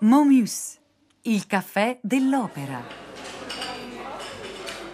Momus, il caffè dell'opera.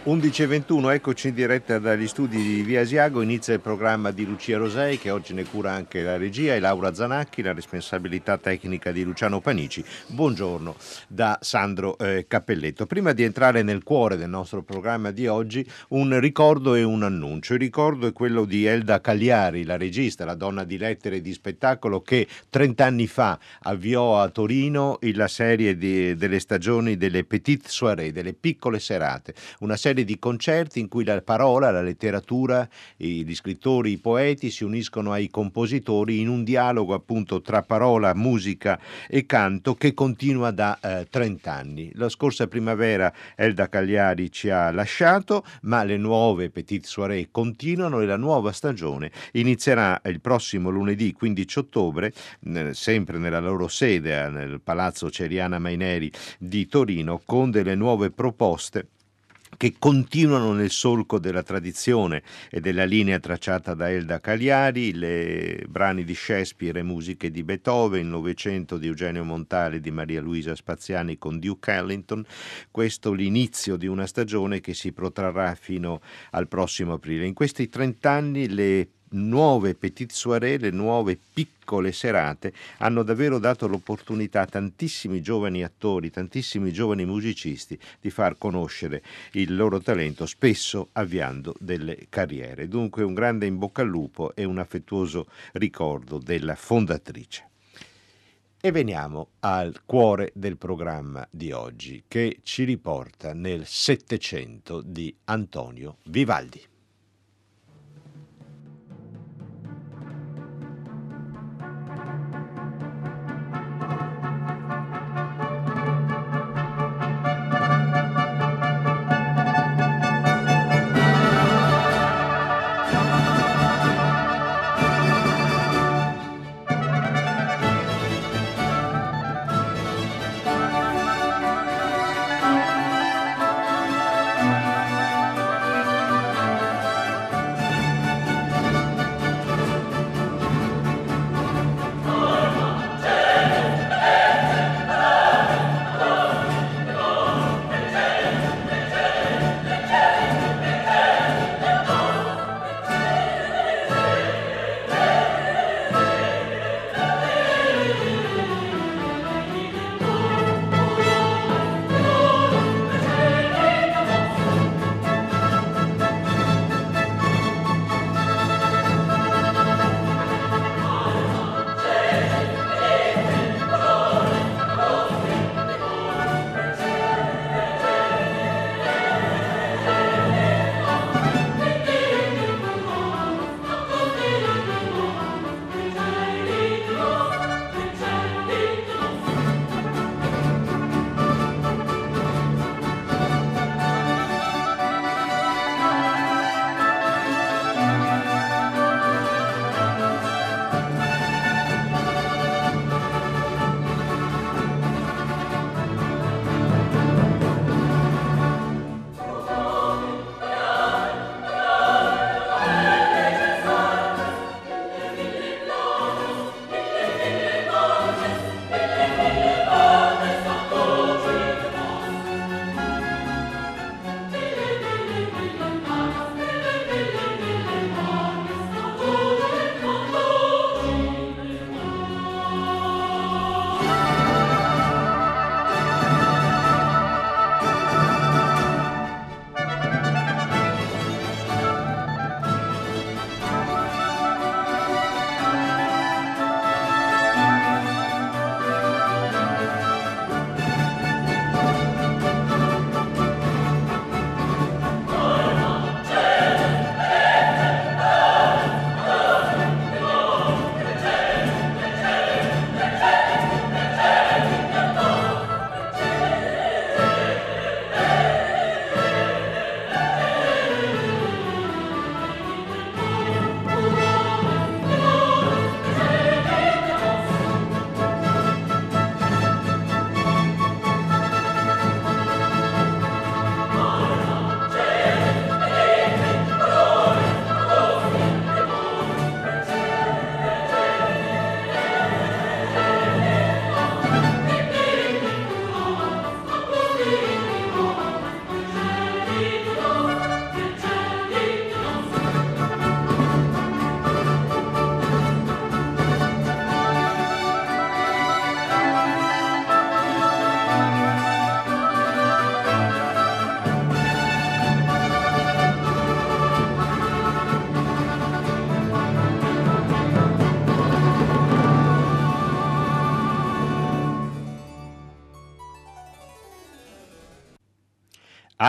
11.21, eccoci in diretta dagli studi di Via Asiago, inizia il programma di Lucia Rosei che oggi ne cura anche la regia e Laura Zanacchi, la responsabilità tecnica di Luciano Panici. Buongiorno da Sandro eh, Cappelletto. Prima di entrare nel cuore del nostro programma di oggi, un ricordo e un annuncio. Il ricordo è quello di Elda Cagliari, la regista, la donna di lettere e di spettacolo che 30 anni fa avviò a Torino la serie di, delle stagioni delle Petite Soirée, delle piccole serate, una serie serie di concerti in cui la parola, la letteratura, gli scrittori, i poeti si uniscono ai compositori in un dialogo appunto tra parola, musica e canto che continua da eh, 30 anni. La scorsa primavera Elda Cagliari ci ha lasciato, ma le nuove Petite Soirée continuano e la nuova stagione inizierà il prossimo lunedì 15 ottobre, eh, sempre nella loro sede eh, nel Palazzo Ceriana Maineri di Torino, con delle nuove proposte che continuano nel solco della tradizione e della linea tracciata da Elda Cagliari, le brani di Shakespeare e musiche di Beethoven, il Novecento di Eugenio Montale e di Maria Luisa Spaziani con Duke Ellington, questo l'inizio di una stagione che si protrarrà fino al prossimo aprile. In questi 30 anni le nuove petite soirée, le nuove piccole serate hanno davvero dato l'opportunità a tantissimi giovani attori, tantissimi giovani musicisti di far conoscere il loro talento, spesso avviando delle carriere. Dunque un grande in bocca al lupo e un affettuoso ricordo della fondatrice. E veniamo al cuore del programma di oggi che ci riporta nel Settecento di Antonio Vivaldi.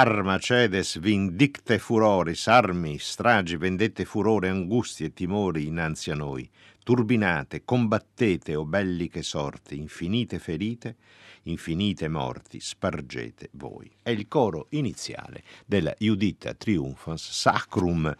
Arma cedes vindicte furoris, armi, stragi, vendette furore, angustie e timori innanzi a noi. Turbinate, combattete, o belliche sorti, infinite ferite, infinite morti, spargete voi. È il coro iniziale della Judita Triumphans Sacrum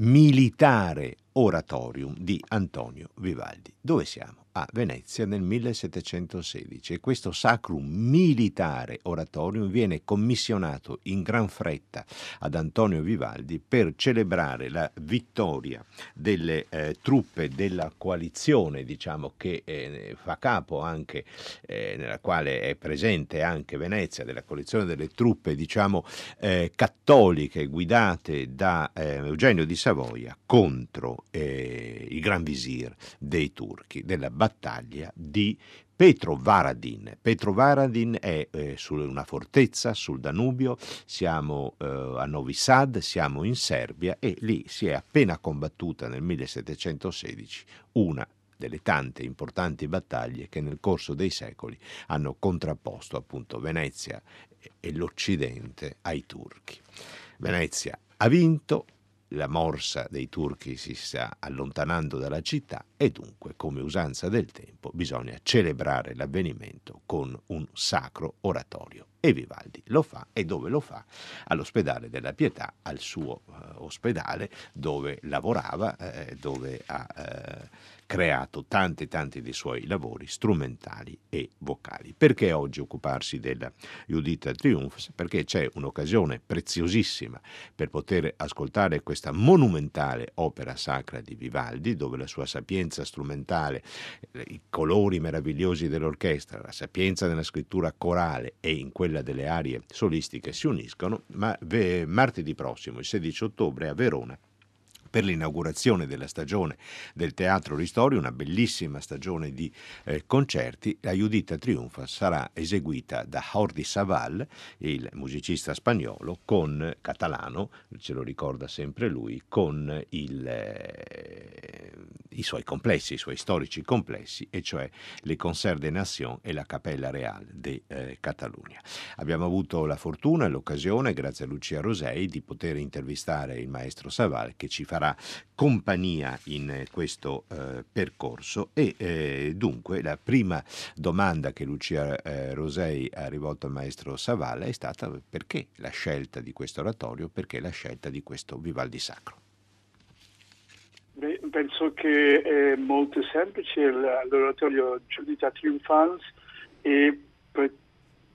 Militare Oratorium di Antonio Vivaldi. Dove siamo? a Venezia nel 1716 e questo Sacrum Militare Oratorium viene commissionato in gran fretta ad Antonio Vivaldi per celebrare la vittoria delle eh, truppe della coalizione, diciamo che eh, fa capo anche eh, nella quale è presente anche Venezia, della coalizione delle truppe, diciamo eh, cattoliche guidate da eh, Eugenio di Savoia contro eh, il Gran Visir dei turchi della battaglia di Petrovaradin. Petrovaradin è eh, una fortezza sul Danubio, siamo eh, a Novi Sad, siamo in Serbia e lì si è appena combattuta nel 1716 una delle tante importanti battaglie che nel corso dei secoli hanno contrapposto appunto Venezia e l'Occidente ai turchi. Venezia ha vinto, la morsa dei turchi si sta allontanando dalla città e dunque, come usanza del tempo, bisogna celebrare l'avvenimento con un sacro oratorio. E Vivaldi lo fa e dove lo fa? All'ospedale della Pietà, al suo eh, ospedale dove lavorava, eh, dove ha eh, creato tanti tanti dei suoi lavori strumentali e vocali. Perché oggi occuparsi della Judita Triumphs? Perché c'è un'occasione preziosissima per poter ascoltare questa monumentale opera sacra di Vivaldi, dove la sua sapienza strumentale, i colori meravigliosi dell'orchestra, la sapienza nella scrittura corale e in quella delle arie solistiche si uniscono, ma martedì prossimo, il 16 ottobre, a Verona, per l'inaugurazione della stagione del Teatro Ristori, una bellissima stagione di eh, concerti, la Judita Triunfa sarà eseguita da Jordi Saval, il musicista spagnolo, con catalano, ce lo ricorda sempre lui, con il, eh, i suoi complessi, i suoi storici complessi, e cioè le Concert des Nations e la Cappella Real de eh, Catalunya. Abbiamo avuto la fortuna e l'occasione, grazie a Lucia Rosei, di poter intervistare il maestro Saval che ci fa farà compagnia in questo eh, percorso. E eh, dunque la prima domanda che Lucia eh, Rosei ha rivolto al maestro Savala è stata perché la scelta di questo oratorio, perché la scelta di questo Vivaldi Sacro. Beh, penso che è molto semplice. L'oratorio Giudita Triumphans e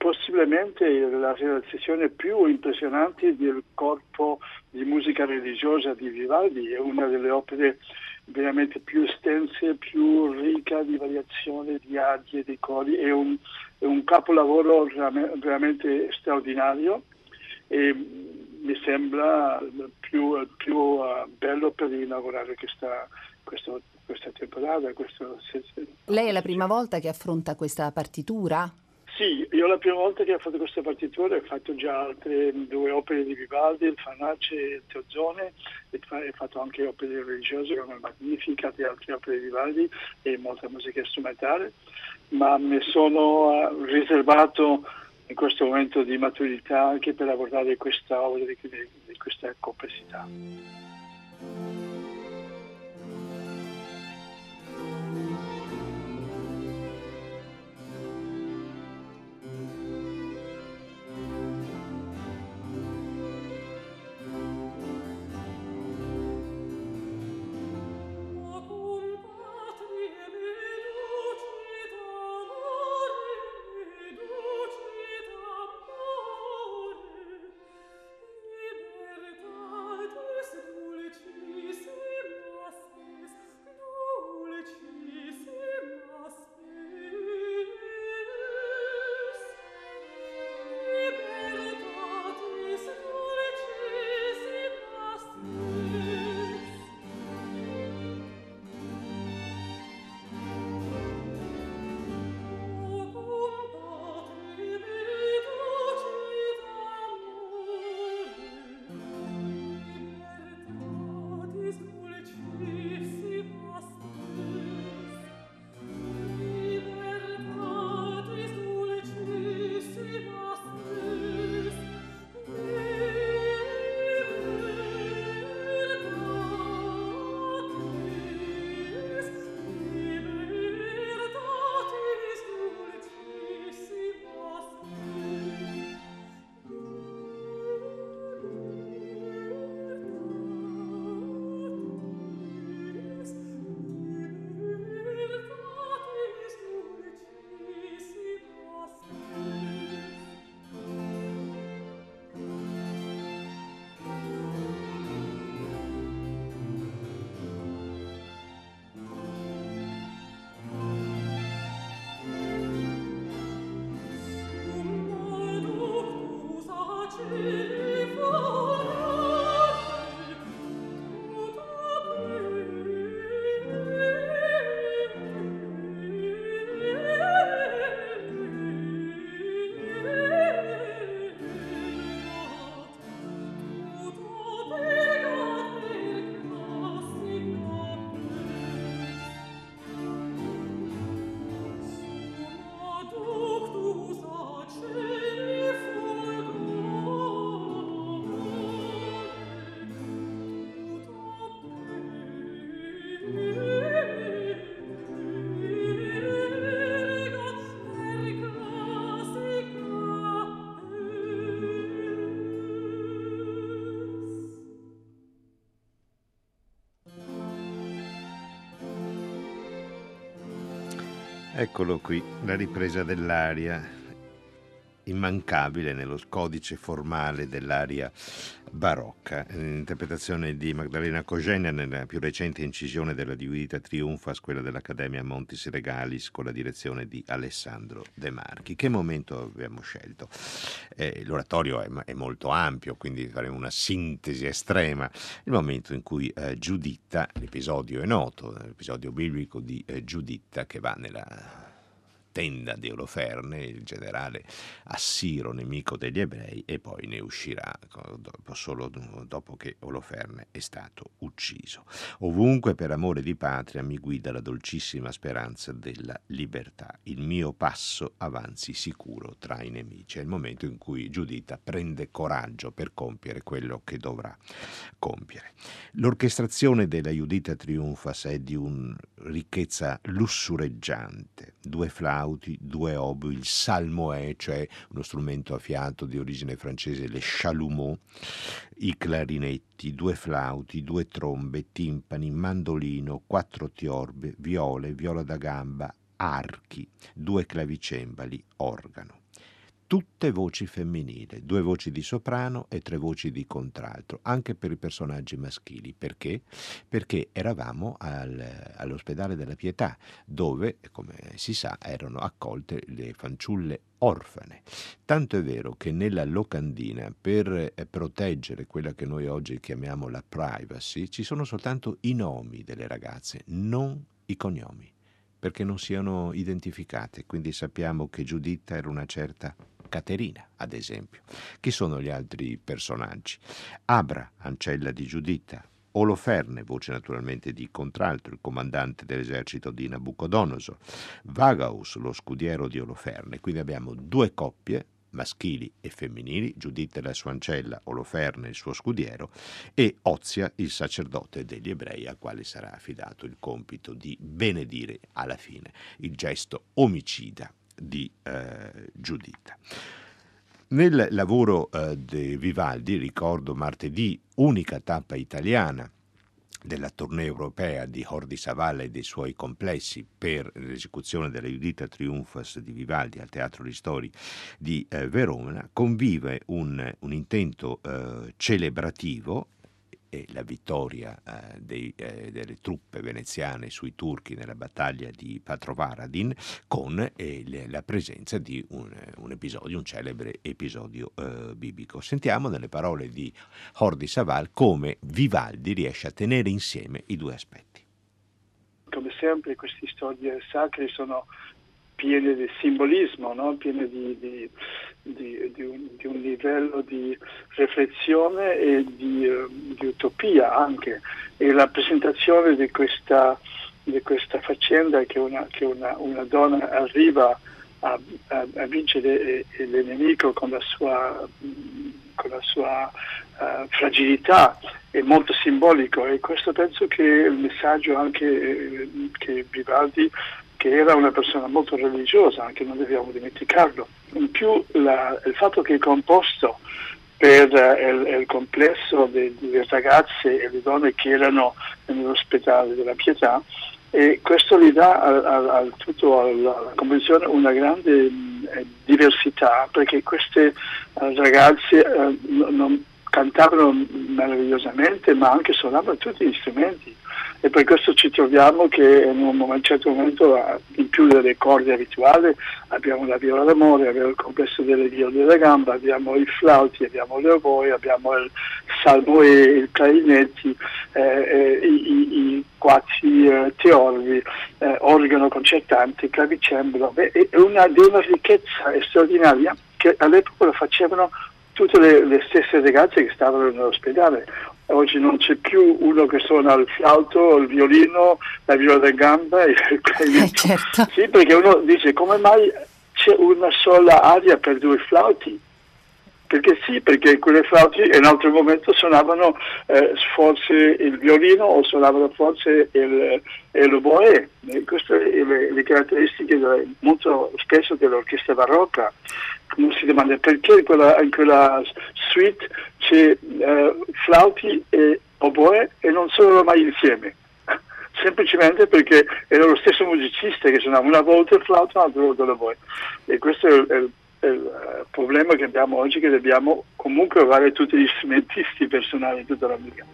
possibilmente la realizzazione più impressionante del corpo di musica religiosa di Vivaldi, è una delle opere veramente più estense, più ricca di variazioni, di arie, di cori, è un, è un capolavoro veramente straordinario e mi sembra più, più uh, bello per inaugurare questa, questo, questa temporada. Questo... Lei è la prima volta che affronta questa partitura? Sì, io la prima volta che ho fatto questa partitura ho fatto già altre due opere di Vivaldi, il Fanace e il Teozone, e ho fatto anche opere religiose come Magnificat e altre opere di Vivaldi e molta musica strumentale, ma mi sono eh, riservato in questo momento di maturità anche per abordare questa opera di, di questa complessità. Eccolo qui, la ripresa dell'aria immancabile nello codice formale dell'aria barocca. L'interpretazione di Magdalena Cogenia nella più recente incisione della Divinità Triunfas, quella dell'Accademia Montis Regalis, con la direzione di Alessandro De Marchi. Che momento abbiamo scelto? Eh, l'oratorio è, è, molto ampio, quindi faremo una sintesi estrema. Il momento in cui eh, Giuditta, l'episodio è noto, l'episodio biblico di eh, Giuditta che va nella tenda di Oloferne, il generale assiro nemico degli ebrei, e poi ne uscirà solo dopo che Oloferne è stato ucciso. Ovunque per amore di patria mi guida la dolcissima speranza della libertà. Il mio passo avanzi sicuro tra i nemici. È il momento in cui Giudita prende coraggio per compiere quello che dovrà compiere. L'orchestrazione della Judita Triunfas è di una ricchezza lussureggiante. Due flauti flauti, due oboi, il salmoè, cioè uno strumento a fiato di origine francese, le chalumeau, i clarinetti, due flauti, due trombe, timpani, mandolino, quattro tiorbe, viole, viola da gamba, archi, due clavicembali, organo tutte voci femminili, due voci di soprano e tre voci di contralto, anche per i personaggi maschili. Perché? Perché eravamo al, all'ospedale della Pietà, dove, come si sa, erano accolte le fanciulle orfane. Tanto è vero che nella locandina, per eh, proteggere quella che noi oggi chiamiamo la privacy, ci sono soltanto i nomi delle ragazze, non i cognomi perché non siano identificate, quindi sappiamo che Giuditta era una certa Caterina, ad esempio. Chi sono gli altri personaggi? Abra, ancella di Giuditta, Oloferne, voce naturalmente di Contralto, il comandante dell'esercito di Nabucodonosor, Vagaus, lo scudiero di Oloferne. Quindi abbiamo due coppie maschili e femminili, Giuditta la sua ancella, Oloferne il suo scudiero e Ozia il sacerdote degli ebrei al quale sarà affidato il compito di benedire alla fine il gesto omicida di eh, Giuditta. Nel lavoro eh, di Vivaldi, ricordo martedì, unica tappa italiana della tournée europea di Hordi Savala e dei suoi complessi per l'esecuzione della Judita Triumphas di Vivaldi al Teatro Ristori di eh, Verona, convive un, un intento eh, celebrativo e la vittoria eh, dei, eh, delle truppe veneziane sui turchi nella battaglia di Patrovaradin con eh, la presenza di un, un, episodio, un celebre episodio eh, biblico. Sentiamo nelle parole di Hordi Saval come Vivaldi riesce a tenere insieme i due aspetti. Come sempre queste storie sacre sono piene di simbolismo, no? piene di, di, di, di, un, di, livello di riflessione e di, uh, utopia anche. E la presentazione di questa, questa faccenda che, una, che una, una, donna arriva a, a, a vincere il nemico con la sua, con la sua uh, fragilità è molto simbolico e questo penso che il messaggio anche eh, che Vivaldi che era una persona molto religiosa, anche non dobbiamo dimenticarlo. In più la, il fatto che è composto per eh, il, il, complesso delle ragazze e le donne che erano nell'ospedale della Pietà e questo gli dà al, al, al tutto alla composizione una grande eh, diversità perché queste eh, ragazze eh, non cantavano meravigliosamente ma anche suonavano tutti gli strumenti. E per questo ci troviamo che in un certo momento in più delle corde abituali abbiamo la viola d'amore, abbiamo il complesso delle viole della gamba, abbiamo i flauti, abbiamo le oboe, abbiamo il salmo e i clarinetti, eh, eh, i, i, i quattri eh, teorbi, eh, organo concertante, clavicembalo, è una, una ricchezza straordinaria che all'epoca lo facevano tutte le, le, stesse ragazze che stavano nell'ospedale. Oggi non c'è più uno che suona il flauto, il violino, la viola da gamba e eh, certo. Sì, perché uno dice come mai c'è una sola aria per due flauti? Perché sì, perché quelle flauti in un altro momento suonavano eh, forse il violino o suonavano forse il, l'oboe. Queste sono le, le caratteristiche molto spesso dell'orchestra barocca uno si domanda perché in quella, in quella suite c'è uh, flauti e oboe e non sono mai insieme. semplicemente perché era lo stesso musicista che suonava una volta il flauto, un'altra volta la voce. E questo è, è il eh, problema che abbiamo oggi, che dobbiamo comunque avere tutti gli strumentisti per suonare tutta la musica.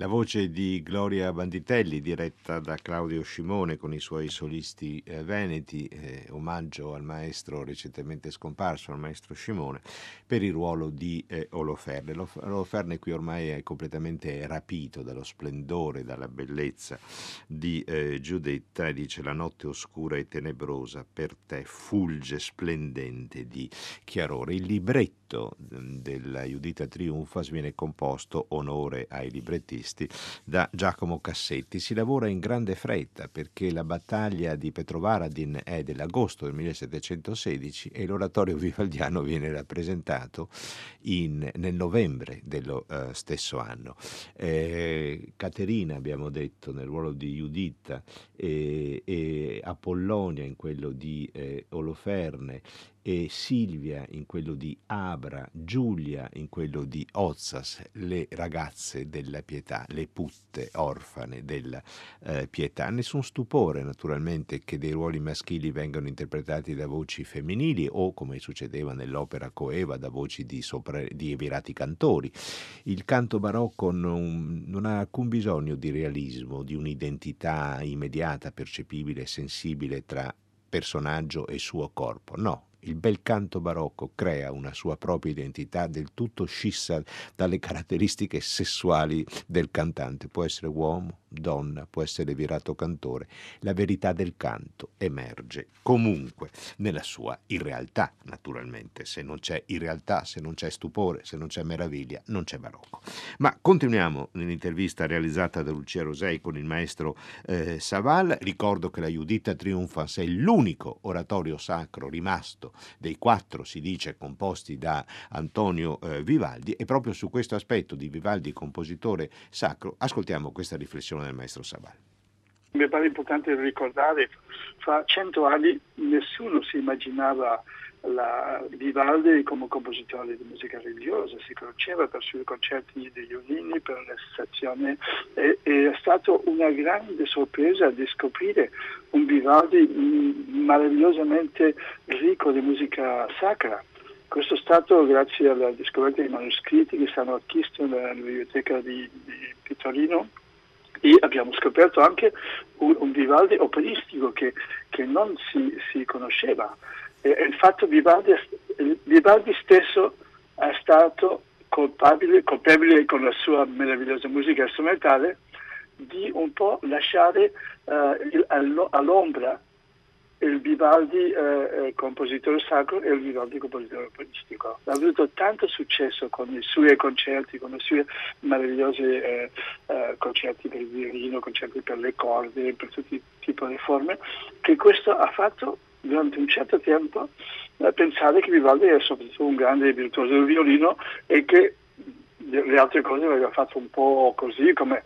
La voce di Gloria Banditelli, diretta da Claudio Scimone con i suoi solisti eh, veneti, eh, omaggio al maestro recentemente scomparso, al maestro Scimone, per il ruolo di eh, Oloferne. Oloferne qui ormai è completamente rapito dallo splendore, dalla bellezza di eh, Giudetta e dice la notte oscura e tenebrosa per te fulge splendente di chiarore. Il libretto mm, della Judita Triunfas viene composto onore ai librettisti previsti da Giacomo Cassetti. Si lavora in grande fretta perché la battaglia di Petrovaradin è dell'agosto del 1716 e l'oratorio vivaldiano viene rappresentato in, nel novembre dello uh, stesso anno. Eh, Caterina, abbiamo detto, nel ruolo di Giuditta e, e Apollonia in quello di eh, Oloferne e Silvia in quello di Abra, Giulia in quello di Ozzas, le ragazze della pietà, le putte orfane della eh, pietà. Nessun stupore naturalmente che dei ruoli maschili vengano interpretati da voci femminili o come succedeva nell'opera coeva da voci di, sopra, di virati cantori. Il canto barocco non, non ha alcun bisogno di realismo, di un'identità immediata, percepibile sensibile tra personaggio e suo corpo. No, Il bel canto barocco crea una sua propria identità del tutto scissa dalle caratteristiche sessuali del cantante. Può essere uomo, donna, può essere virato cantore. La verità del canto emerge comunque nella sua irrealtà, naturalmente. Se non c'è irrealtà, se non c'è stupore, se non c'è meraviglia, non c'è barocco. Ma continuiamo nell'intervista realizzata da Lucia Rosei con il maestro eh, Saval. Ricordo che la Judita Triumphans è l'unico oratorio sacro rimasto dei quattro, si dice, composti da Antonio eh, Vivaldi e proprio su questo aspetto di Vivaldi compositore sacro ascoltiamo questa riflessione del maestro Sabal. Mi pare importante ricordare, fra cento anni nessuno si immaginava la Vivaldi come compositore di musica religiosa, si conosceva per i concerti degli violini, per la stazione e, è stata una grande sorpresa di scoprire un Vivaldi meravigliosamente ricco di musica sacra. Questo è stato grazie alla scoperta dei manoscritti che stanno a nella biblioteca di, di Torino e abbiamo scoperto anche un, un Vivaldi operistico che, che non si, si conosceva e il fatto Vivaldi, Vivaldi stesso è stato colpabile, colpevole con la sua meravigliosa musica strumentale di un po' lasciare uh, all'ombra il Vivaldi eh, eh, compositore sacro e il Vivaldi compositore operistico. Ha avuto tanto successo con i suoi concerti, con i suoi meravigliosi eh, eh, concerti per il violino, concerti per le corde, per tutti i tipi di forme, che questo ha fatto durante un certo tempo eh, pensare che Vivaldi era soprattutto un grande virtuoso del violino e che le altre cose aveva fatto un po' così. Come,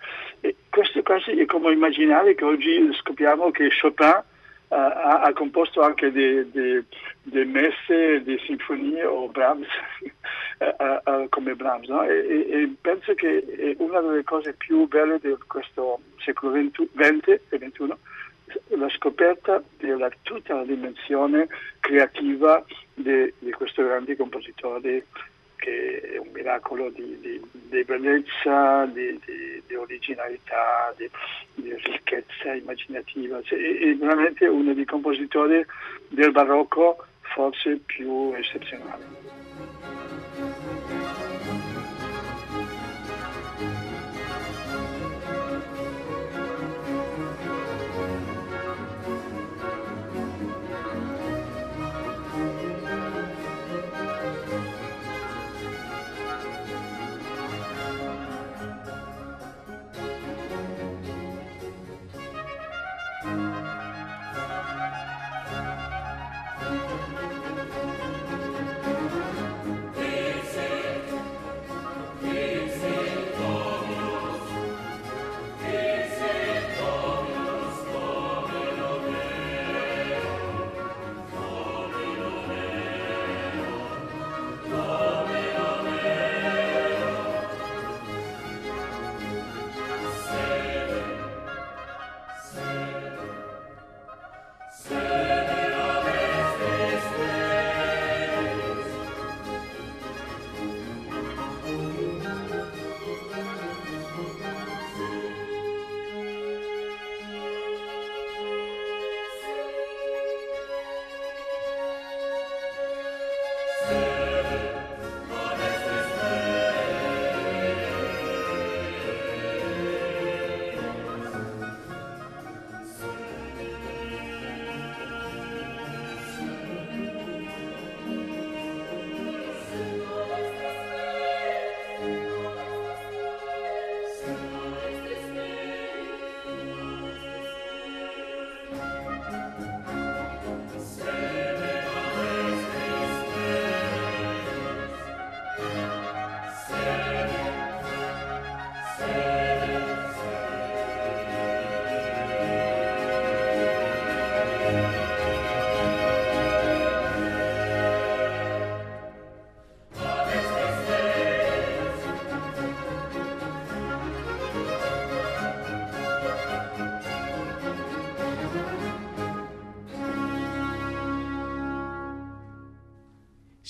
queste cose è come immaginare che oggi scopriamo che Chopin uh, ha, ha, composto anche delle messe, delle sinfonie o Brahms uh, uh, come Brahms. No? E, e, penso che una delle cose più belle di questo secolo XX e XXI la scoperta della tutta la dimensione creativa di, di questo grande compositore che è un miracolo di, di, di bellezza, di, di originalità, di, ricchezza immaginativa. Cioè, è veramente uno dei compositori del barocco forse più eccezionali.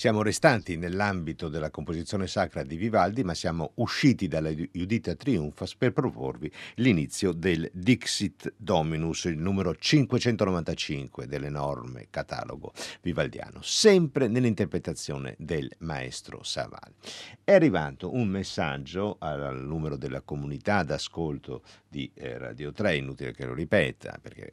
Siamo restanti nell'ambito della composizione sacra di Vivaldi, ma siamo usciti dalla Judita Triumphas per proporvi l'inizio del Dixit Dominus, il numero 595 dell'enorme catalogo vivaldiano, sempre nell'interpretazione del maestro Saval. È arrivato un messaggio al numero della comunità d'ascolto di eh, Radio 3, inutile che lo ripeta perché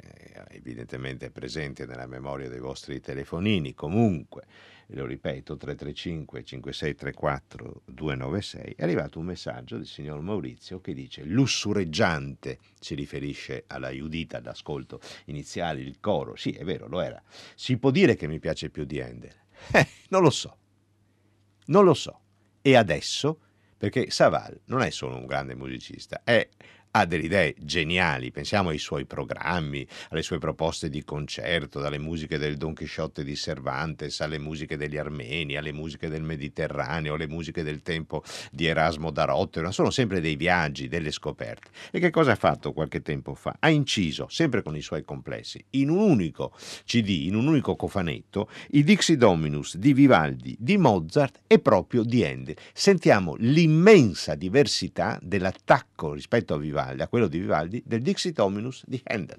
evidentemente è presente nella memoria dei vostri telefonini, comunque lo ripeto, 335 5634 296, è arrivato un messaggio del signor Maurizio che dice lussureggiante, si riferisce alla Judita d'ascolto iniziale, il coro, sì è vero, lo era. Si può dire che mi piace più di Handel? Eh, non lo so, non lo so. E adesso, perché Saval non è solo un grande musicista, è ha delle idee geniali, pensiamo ai suoi programmi, alle sue proposte di concerto, dalle musiche del Don Chisciotte di Cervantes, alle musiche degli armeni, alle musiche del Mediterraneo, alle musiche del tempo di Erasmo da Rotterdam, sono sempre dei viaggi, delle scoperte. E che cosa ha fatto qualche tempo fa? Ha inciso, sempre con i suoi complessi, in un unico CD, in un unico cofanetto, i Dixie Dominus di Vivaldi, di Mozart e proprio di Handel. Sentiamo l'immensa diversità dell'attacco rispetto a Vivaldi Vivaldi, a quello di Vivaldi, del Dixit Hominus di Handel.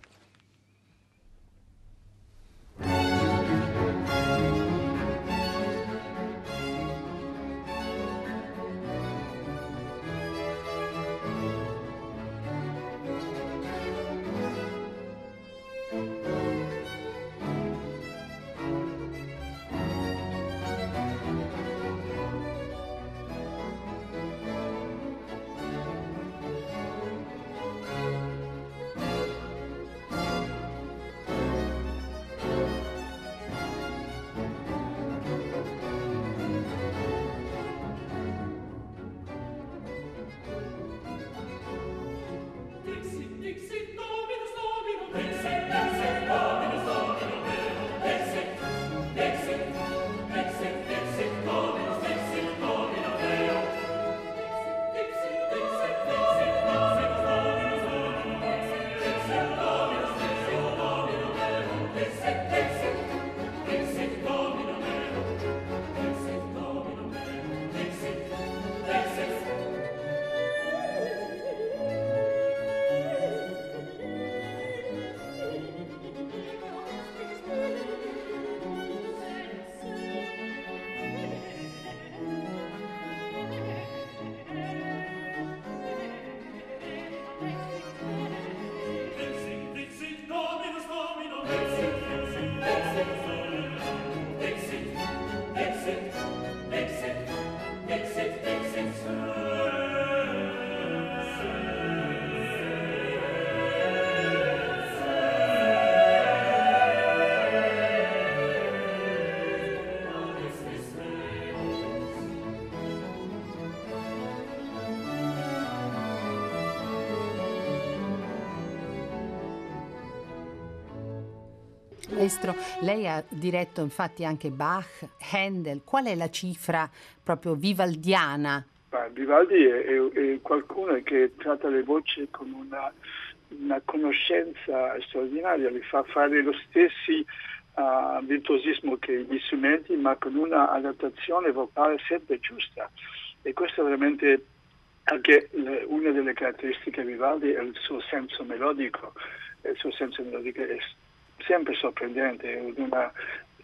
Maestro, lei ha diretto infatti anche Bach, Handel, qual è la cifra proprio vivaldiana? Vivaldi è, è, è, qualcuno che tratta le voci con una, una conoscenza straordinaria, li fa fare lo stesso uh, virtuosismo che gli strumenti, ma con una adattazione vocale sempre giusta. E questo è veramente anche le, una delle caratteristiche di Vivaldi è il suo senso melodico. Il suo senso melodico è sempre sorprendente, di una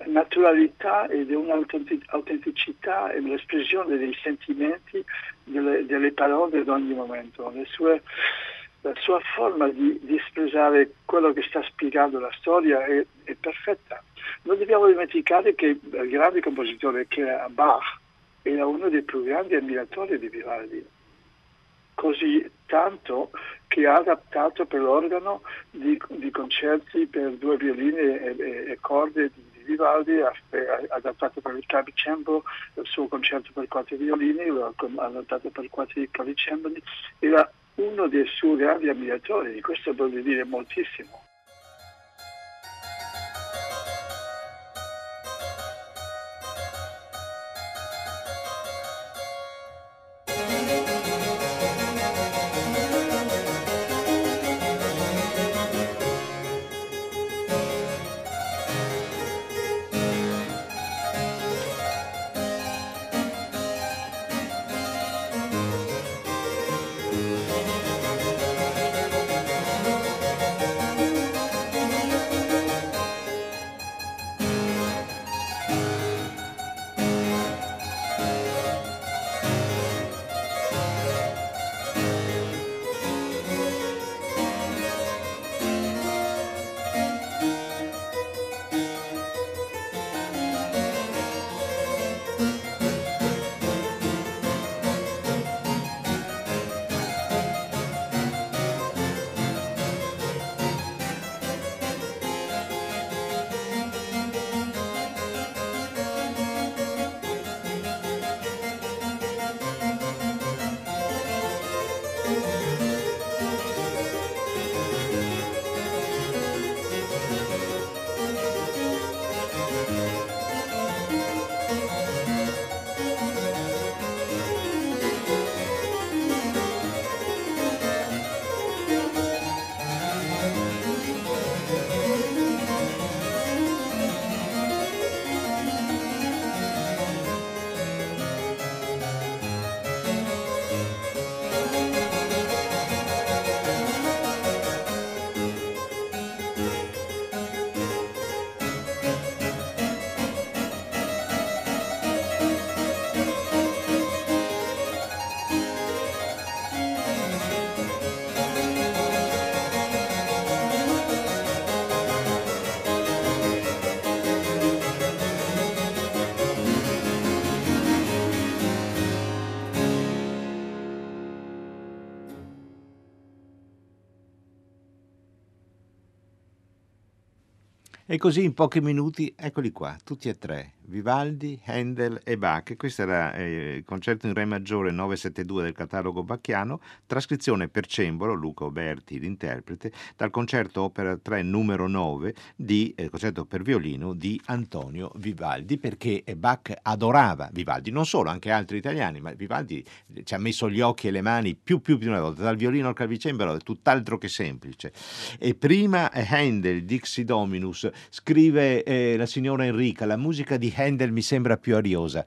naturalità e di un'autenticità e l'espressione dei sentimenti, delle, delle parole ad ogni momento. Sue, la sua forma di, di, espressare quello che sta spiegando la storia è, è, perfetta. Non dobbiamo dimenticare che il grande compositore che era Bach era uno dei più grandi ammiratori di Vivaldi così tanto che ha adattato per l'organo di, di concerti per due violini e, e, e corde di, di Vivaldi, ha, ha adattato per il clavicembalo il suo concerto per quattro violini, l'ha adattato per quattro clavicembali, era uno dei suoi grandi ammiratori, questo vuol dire moltissimo. E così in pochi minuti, eccoli qua, tutti e tre, Vivaldi, Handel e Bach. Questo era eh, il concerto in Re maggiore 972 del catalogo bacchiano, trascrizione per cembalo, Luca Oberti, l'interprete, dal concerto opera 3 numero 9 di eh, concerto per violino di Antonio Vivaldi, perché Bach adorava Vivaldi, non solo, anche altri italiani, ma Vivaldi ci ha messo gli occhi e le mani più più più di una volta, dal violino al clavicembalo, è tutt'altro che semplice. E prima Handel, Dixie Dominus, scrive eh, la signora Enrica, la musica di Handel mi sembra più ariosa.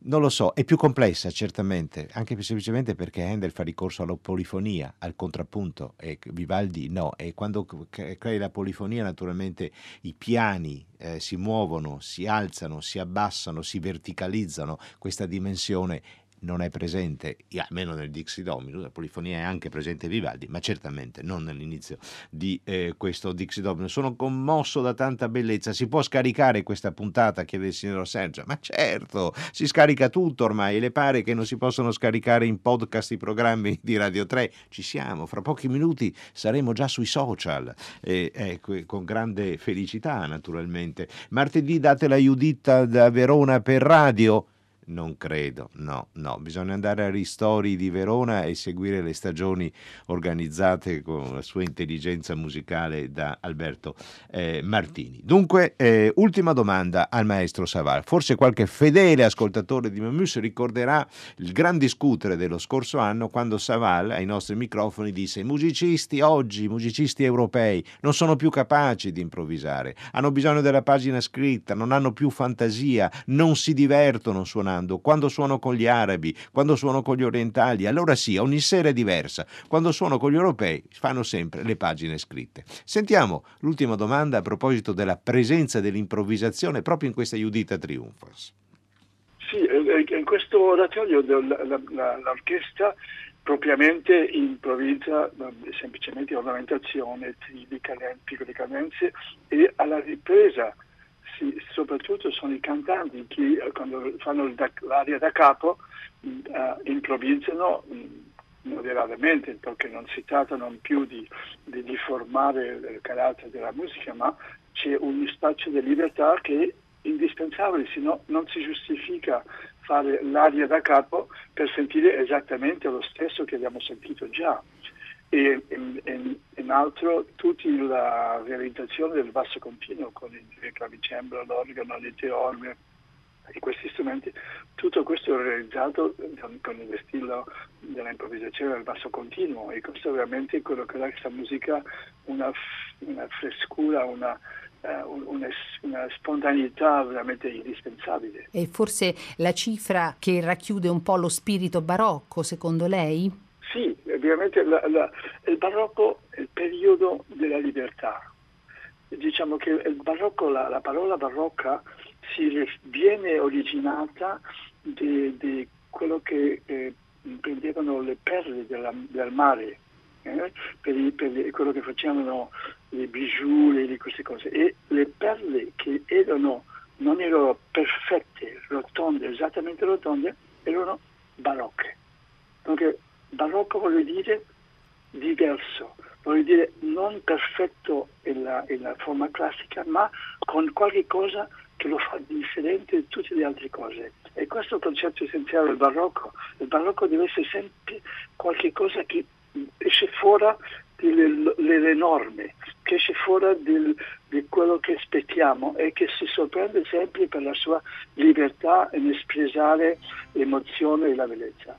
Non lo so, è più complessa certamente, anche più semplicemente perché Handel fa ricorso alla polifonia, al contrappunto, e Vivaldi no, e quando crei la polifonia naturalmente i piani eh, si muovono, si alzano, si abbassano, si verticalizzano, questa dimensione non è presente, almeno nel Dixie Dominus, la polifonia è anche presente Vivaldi, ma certamente non nell'inizio di eh, questo Dixie Dominus. Sono commosso da tanta bellezza. Si può scaricare questa puntata, chiede il signor Sergio? Ma certo, si scarica tutto ormai. Le pare che non si possono scaricare in podcast i programmi di Radio 3? Ci siamo, fra pochi minuti saremo già sui social, eh, eh, con grande felicità naturalmente. Martedì date la Judita da Verona per radio. Non credo, no, no, bisogna andare a Ristori di Verona e seguire le stagioni organizzate con la sua intelligenza musicale da Alberto eh, Martini. Dunque, eh, ultima domanda al maestro Saval. Forse qualche fedele ascoltatore di Mamus ricorderà il gran discutere dello scorso anno quando Saval ai nostri microfoni disse i musicisti oggi, i musicisti europei, non sono più capaci di improvvisare, hanno bisogno della pagina scritta, non hanno più fantasia, non si divertono suonando suonando, quando suono con gli arabi, quando suono con gli orientali, allora sì, ogni sera è diversa. Quando suono con gli europei fanno sempre le pagine scritte. Sentiamo l'ultima domanda a proposito della presenza dell'improvvisazione proprio in questa Judita Triumphas. Sì, eh, eh, in questo oratorio l'orchestra propriamente improvvisa semplicemente ornamentazione, trilli, piccole cadenze e alla ripresa sì, soprattutto sono i cantanti che eh, quando fanno l'aria da capo uh, improvvisano mm, moderatamente perché non si tratta non più di, di, di formare il carattere della musica ma c'è un spazio di libertà che è indispensabile, se no non si giustifica fare l'aria da capo per sentire esattamente lo stesso che abbiamo sentito già e in, in, in, altro tutta la realizzazione del basso continuo con il clavicembalo, l'organo, le teorme e questi strumenti, tutto questo è realizzato con il stile dell'improvvisazione del basso continuo e questo è veramente quello che dà a questa musica una, una frescura, una, uh, una, una, spontaneità veramente indispensabile. E forse la cifra che racchiude un po' lo spirito barocco, secondo lei? Sì, ovviamente la, la, il barocco è il periodo della libertà. Diciamo che barocco, la, la parola barocca si viene originata di, quello che eh, prendevano le perle della, del mare, eh, per, i, per, quello che facevano le bijou, le, queste cose. E le perle che erano, non erano perfette, rotonde, esattamente rotonde, erano barocche. Dunque, barocco vuol dire diverso, vuol dire non perfetto nella, forma classica, ma con qualche cosa che lo fa differente da tutte le altre cose. E questo è il concetto essenziale del barocco. Il barocco deve essere sempre qualche cosa che esce fuori delle, norme, che esce fuori del, di quello che aspettiamo e che si sorprende sempre per la sua libertà nell'espressare l'emozione e la bellezza.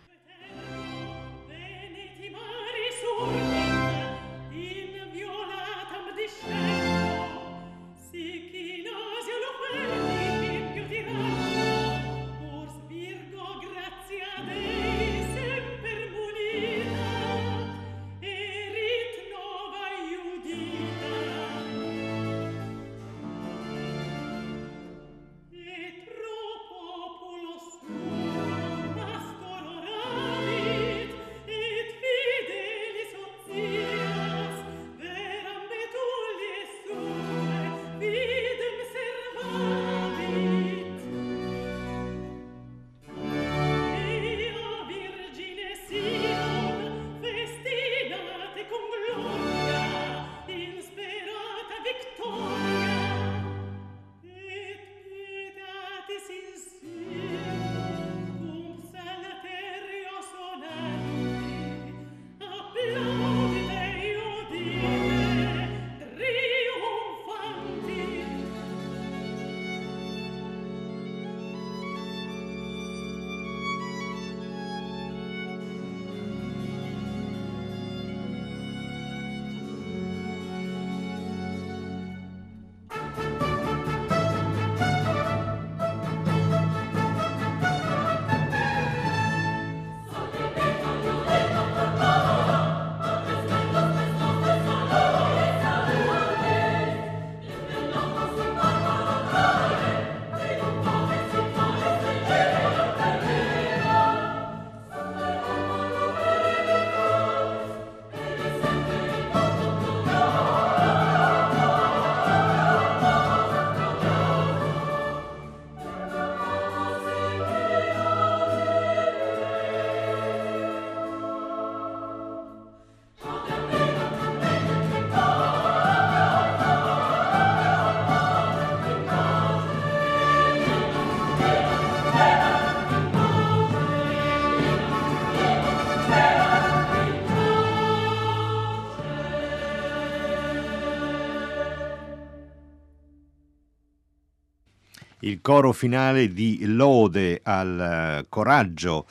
Il coro finale di lode al coraggio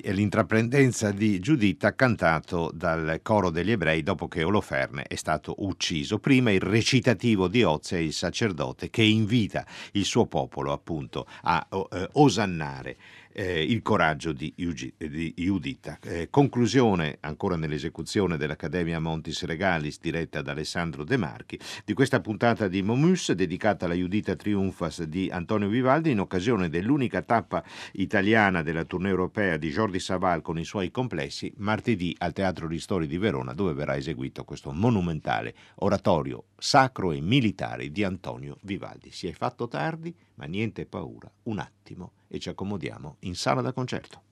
e l'intraprendenza di Giuditta cantato dal coro degli ebrei dopo che Oloferne è stato ucciso. Prima il recitativo di Ozia, il sacerdote, che invita il suo popolo appunto a eh, osannare eh, il coraggio di, Ugi, di Judita. Eh, conclusione, ancora nell'esecuzione dell'Accademia Montis Regalis, diretta da Alessandro De Marchi, di questa puntata di Momus, dedicata alla Judita Triumphas di Antonio Vivaldi, in occasione dell'unica tappa italiana della tournée europea di Jordi Saval con i suoi complessi, martedì al Teatro Ristori di Verona, dove verrà eseguito questo monumentale oratorio sacro e militare di Antonio Vivaldi. Si è fatto tardi, ma niente paura, un attimo e ci accomodiamo in sala da concerto.